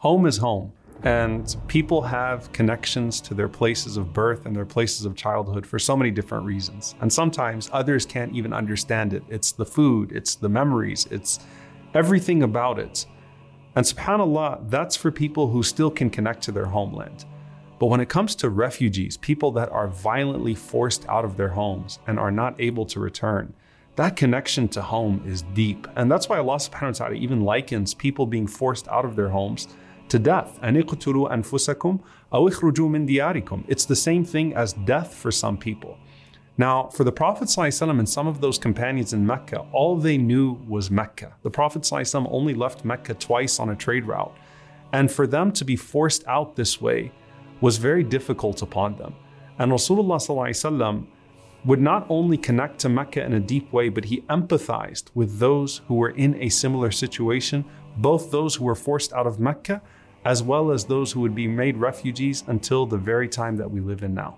home is home. And people have connections to their places of birth and their places of childhood for so many different reasons. And sometimes others can't even understand it. It's the food, it's the memories, it's everything about it. And subhanAllah, that's for people who still can connect to their homeland. But when it comes to refugees, people that are violently forced out of their homes and are not able to return, that connection to home is deep. And that's why Allah subhanahu wa ta'ala even likens people being forced out of their homes to death. It's the same thing as death for some people. Now, for the Prophet ﷺ and some of those companions in Mecca, all they knew was Mecca. The Prophet ﷺ only left Mecca twice on a trade route. And for them to be forced out this way was very difficult upon them. And Rasulullah ﷺ would not only connect to Mecca in a deep way, but he empathized with those who were in a similar situation, both those who were forced out of Mecca as well as those who would be made refugees until the very time that we live in now.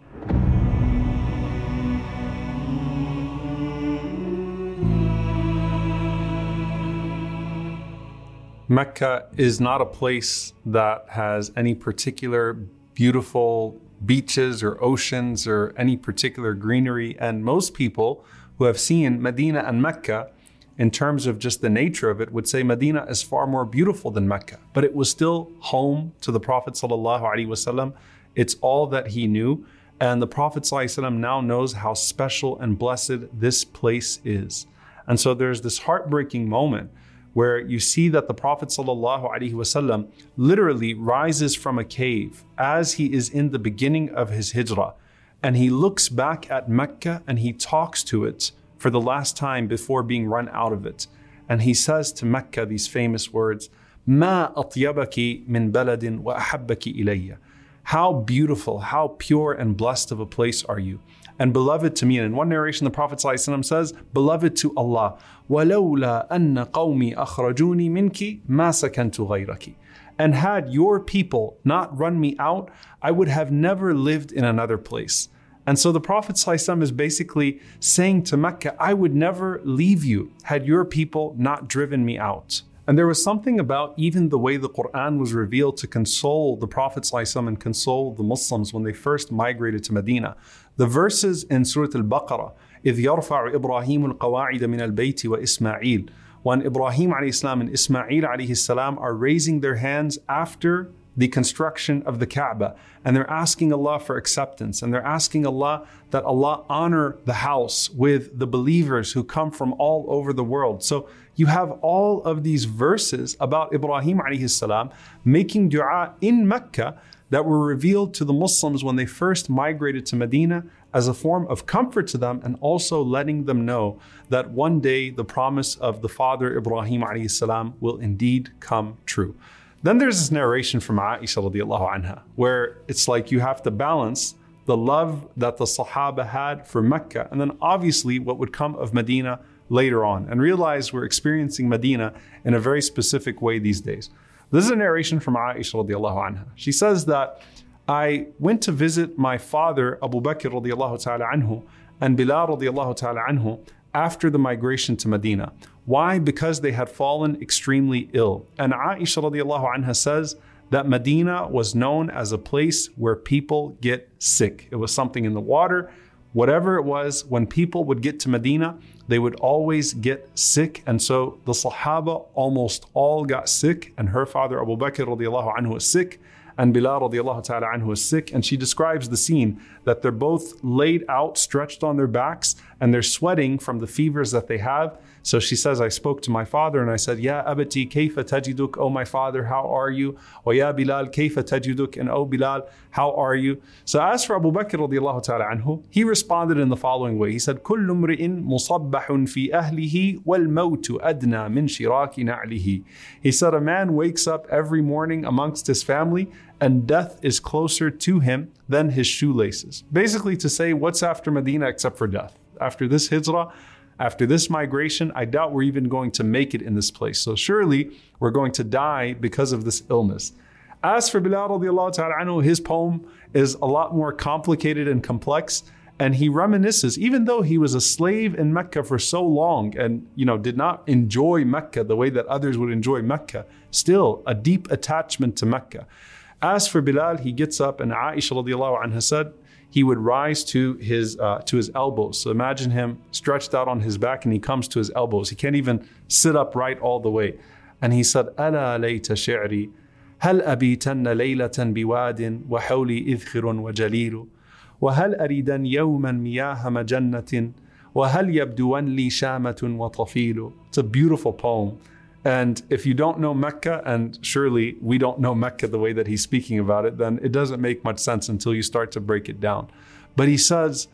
Mecca is not a place that has any particular beautiful beaches or oceans or any particular greenery. And most people who have seen Medina and Mecca, in terms of just the nature of it, would say Medina is far more beautiful than Mecca. But it was still home to the Prophet. ﷺ. It's all that he knew. And the Prophet ﷺ now knows how special and blessed this place is. And so there's this heartbreaking moment where you see that the Prophet ﷺ literally rises from a cave as he is in the beginning of his hijrah. And he looks back at Mecca and he talks to it for the last time before being run out of it. And he says to Mecca these famous words, ما أطيبك من بلد وأحبك إلي. How beautiful, how pure and blessed of a place are you and beloved to me. And in one narration, the Prophet ﷺ says, beloved to Allah. وَلَوْلَا أَنَّ قَوْمِي أَخْرَجُونِي مِنْكِ مَا سَكَنْتُ غَيْرَكِ And had your people not run me out, I would have never lived in another place. And so the Prophet ﷺ is basically saying to Mecca, I would never leave you had your people not driven me out. And there was something about even the way the Quran was revealed to console the Prophet ﷺ and console the Muslims when they first migrated to Medina. The verses in Surah Al-Baqarah, إذ يرفع إبراهيم القواعد من البيت وإسماعيل when Ibrahim السلام, and Ismail السلام, are raising their hands after the construction of the Kaaba. And they're asking Allah for acceptance. And they're asking Allah that Allah honor the house with the believers who come from all over the world. So you have all of these verses about Ibrahim alayhi salam making dua in Mecca that were revealed to the Muslims when they first migrated to Medina as a form of comfort to them and also letting them know that one day the promise of the father Ibrahim alayhi salam will indeed come true. Then there's this narration from Aisha radiallahu anha where it's like you have to balance the love that the Sahaba had for Mecca and then obviously what would come of Medina later on and realize we're experiencing Medina in a very specific way these days. This is a narration from Aisha radiallahu anha. She says that I went to visit my father Abu Bakr radiallahu ta'ala anhu and Bilal radiallahu ta'ala anhu after the migration to Medina. Why? Because they had fallen extremely ill. And Aisha radiallahu anha says that Medina was known as a place where people get sick. It was something in the water, whatever it was, when people would get to Medina, they would always get sick. And so the Sahaba almost all got sick, and her father Abu Bakr radiallahu anhu was sick, and Bilal radiallahu ta'ala was sick. And she describes the scene that they're both laid out, stretched on their backs, and they're sweating from the fevers that they have. So she says, I spoke to my father and I said, Ya abati kayfa tajiduk, O my father, how are you? Wa ya Bilal kayfa tajiduk, and O Bilal, how are you? So as for Abu Bakr radiallahu ta'ala anhu, he responded in the following way. He said, كل امرئ مصبح في أهله والموت أدنى من شراك نعله. He said, a man wakes up every morning amongst his family and death is closer to him than his shoelaces. Basically to say, what's after Medina except for death? After this hijrah, after this migration, I doubt we're even going to make it in this place. So surely we're going to die because of this illness. As for Bilal radiallahu ta'ala his poem is a lot more complicated and complex. and he reminisces even though he was a slave in Mecca for so long and you know did not enjoy Mecca the way that others would enjoy Mecca still a deep attachment to Mecca as for Bilal he gets up and Aisha radiallahu anha said he would rise to his uh, to his elbows so imagine him stretched out on his back and he comes to his elbows he can't even sit upright all the way and he said ألا ليت شعري هل أبيتن ليلة بواد وحولي إذخر وجليل وهل أريدن يوما مياه مجنة وهل يبدون لي شامة وطفيل It's a beautiful poem. And if you don't know Mecca, and surely we don't know Mecca the way that he's speaking about it, then it doesn't make much sense until you start to break it down. But he says,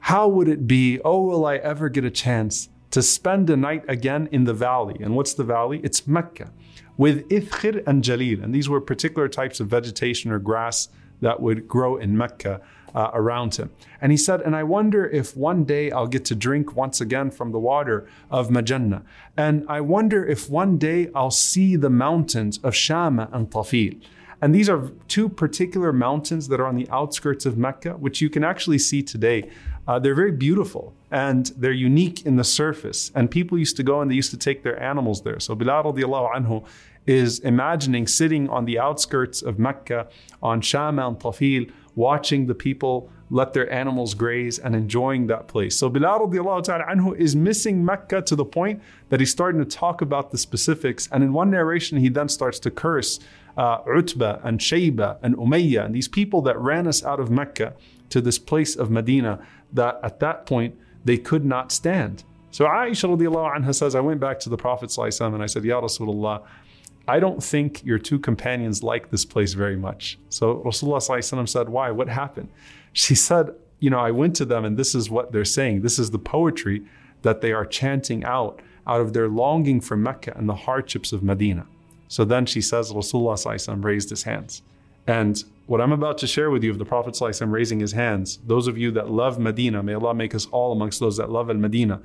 How would it be, oh, will I ever get a chance to spend a night again in the valley? And what's the valley? It's Mecca with ithkhir and jalil. And these were particular types of vegetation or grass that would grow in Mecca uh, around him. And he said, And I wonder if one day I'll get to drink once again from the water of Majannah. And I wonder if one day I'll see the mountains of Shama and Tafil. And these are two particular mountains that are on the outskirts of Mecca, which you can actually see today. Uh, they're very beautiful and they're unique in the surface. And people used to go and they used to take their animals there. So Bilal radiallahu anhu is imagining sitting on the outskirts of Mecca on Shama and Tafil watching the people let their animals graze and enjoying that place. So Bilal radiallahu ta'ala anhu is missing Mecca to the point that he's starting to talk about the specifics. And in one narration, he then starts to curse uh, Utbah and Shayba and Umayyah and these people that ran us out of Mecca to this place of Medina that at that point they could not stand. So Aisha radiallahu anha says, I went back to the Prophet and I said, Ya Rasulullah, I don't think your two companions like this place very much. So Rasulullah said, Why? What happened? She said, You know, I went to them and this is what they're saying. This is the poetry that they are chanting out out of their longing for Mecca and the hardships of Medina. So then she says, Rasulullah raised his hands. And what I'm about to share with you of the Prophet raising his hands, those of you that love Medina, may Allah make us all amongst those that love Al Medina,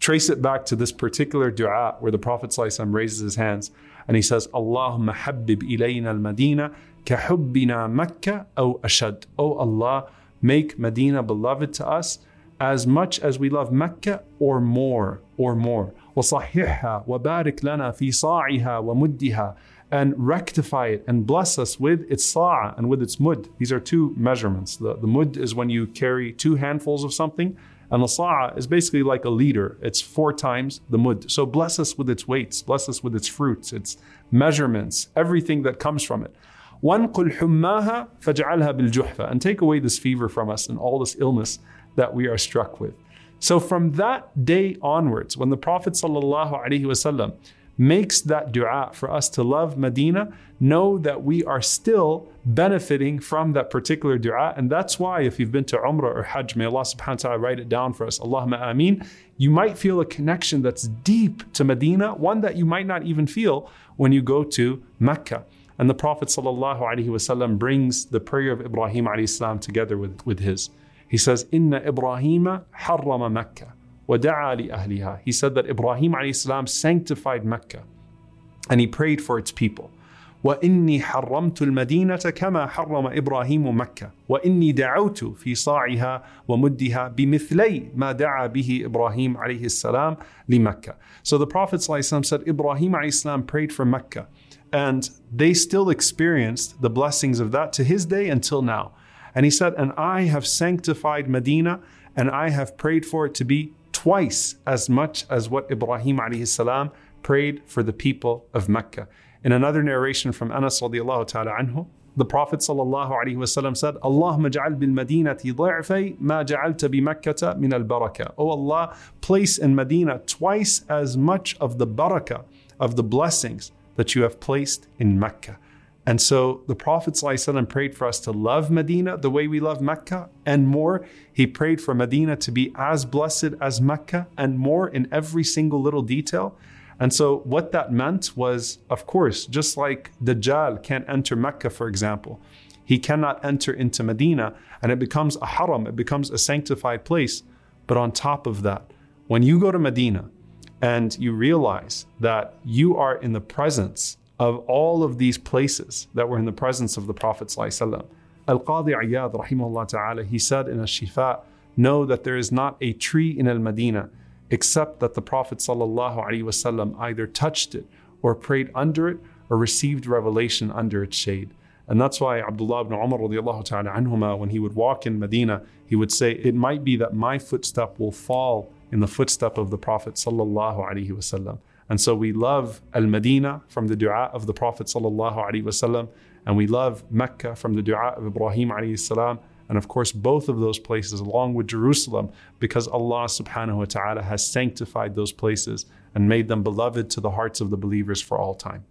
trace it back to this particular dua where the Prophet raises his hands. And he says, Allahumma habib ilayna al-Madina kahubbina Makkah aw ashad. Oh Allah, make Medina beloved to us as much as we love Mecca or more, or more. وصححها وبارك لنا في صاعها ومدها and rectify it and bless us with its sa'a and with its mud. These are two measurements. The, the mud is when you carry two handfuls of something, and the sa'a is basically like a liter. It's four times the mud. So bless us with its weights, bless us with its fruits, its measurements, everything that comes from it. وَانْقُلْ حُمَّاهَا فَاجْعَلْهَا بِالْجُحْفَةِ And take away this fever from us and all this illness that we are struck with. So from that day onwards, when the Prophet sallallahu alaihi wasallam makes that dua for us to love Medina, know that we are still benefiting from that particular dua. And that's why, if you've been to Umrah or Hajj, may Allah subhanahu wa ta'ala write it down for us. Allahumma ameen. You might feel a connection that's deep to Medina, one that you might not even feel when you go to Mecca. And the Prophet ﷺ brings the prayer of Ibrahim السلام, together with, with his. He says, Inna Ibrahim harrama Mecca. وَدَعَى لِأَهْلِهَا He said that Ibrahim السلام, sanctified Mecca and he prayed for its people. وإني حرمت المدينة كما حرم إبراهيم مكة وإني دعوت في صاعها ومدها بمثلي ما دعا به إبراهيم عليه السلام لمكة. So the Prophet ﷺ said Ibrahim عليه السلام prayed for Mecca and they still experienced the blessings of that to his day until now. And he said, and I have sanctified Medina and I have prayed for it to be twice as much as what Ibrahim alayhi salam prayed for the people of Mecca. In another narration from Anas radiallahu ta'ala anhu, the Prophet sallallahu alaihi wasallam said, "Allahumma ja'al bil madinati ضعفي ma ja'alta bi Makkah min al baraka." Oh Allah, place in Medina twice as much of the barakah of the blessings that you have placed in Mecca. And so the Prophet ﷺ prayed for us to love Medina the way we love Mecca and more. He prayed for Medina to be as blessed as Mecca and more in every single little detail. And so what that meant was, of course, just like Dajjal can't enter Mecca, for example, he cannot enter into Medina and it becomes a haram, it becomes a sanctified place. But on top of that, when you go to Medina and you realize that you are in the presence of all of these places that were in the presence of the Prophet Al-Qadi Iyad rahimahullah ta'ala, he said in Ash-Shifa know that there is not a tree in Al Medina except that the Prophet ﷺ either touched it or prayed under it or received revelation under its shade. And that's why Abdullah ibn Umar radiallahu ta'ala anhuma, when he would walk in Medina, he would say, It might be that my footstep will fall in the footstep of the Prophet sallallahu wasallam. And so we love Al Medina from the dua of the Prophet and we love Mecca from the dua of Ibrahim. And of course, both of those places, along with Jerusalem, because Allah subhanahu wa ta'ala has sanctified those places and made them beloved to the hearts of the believers for all time.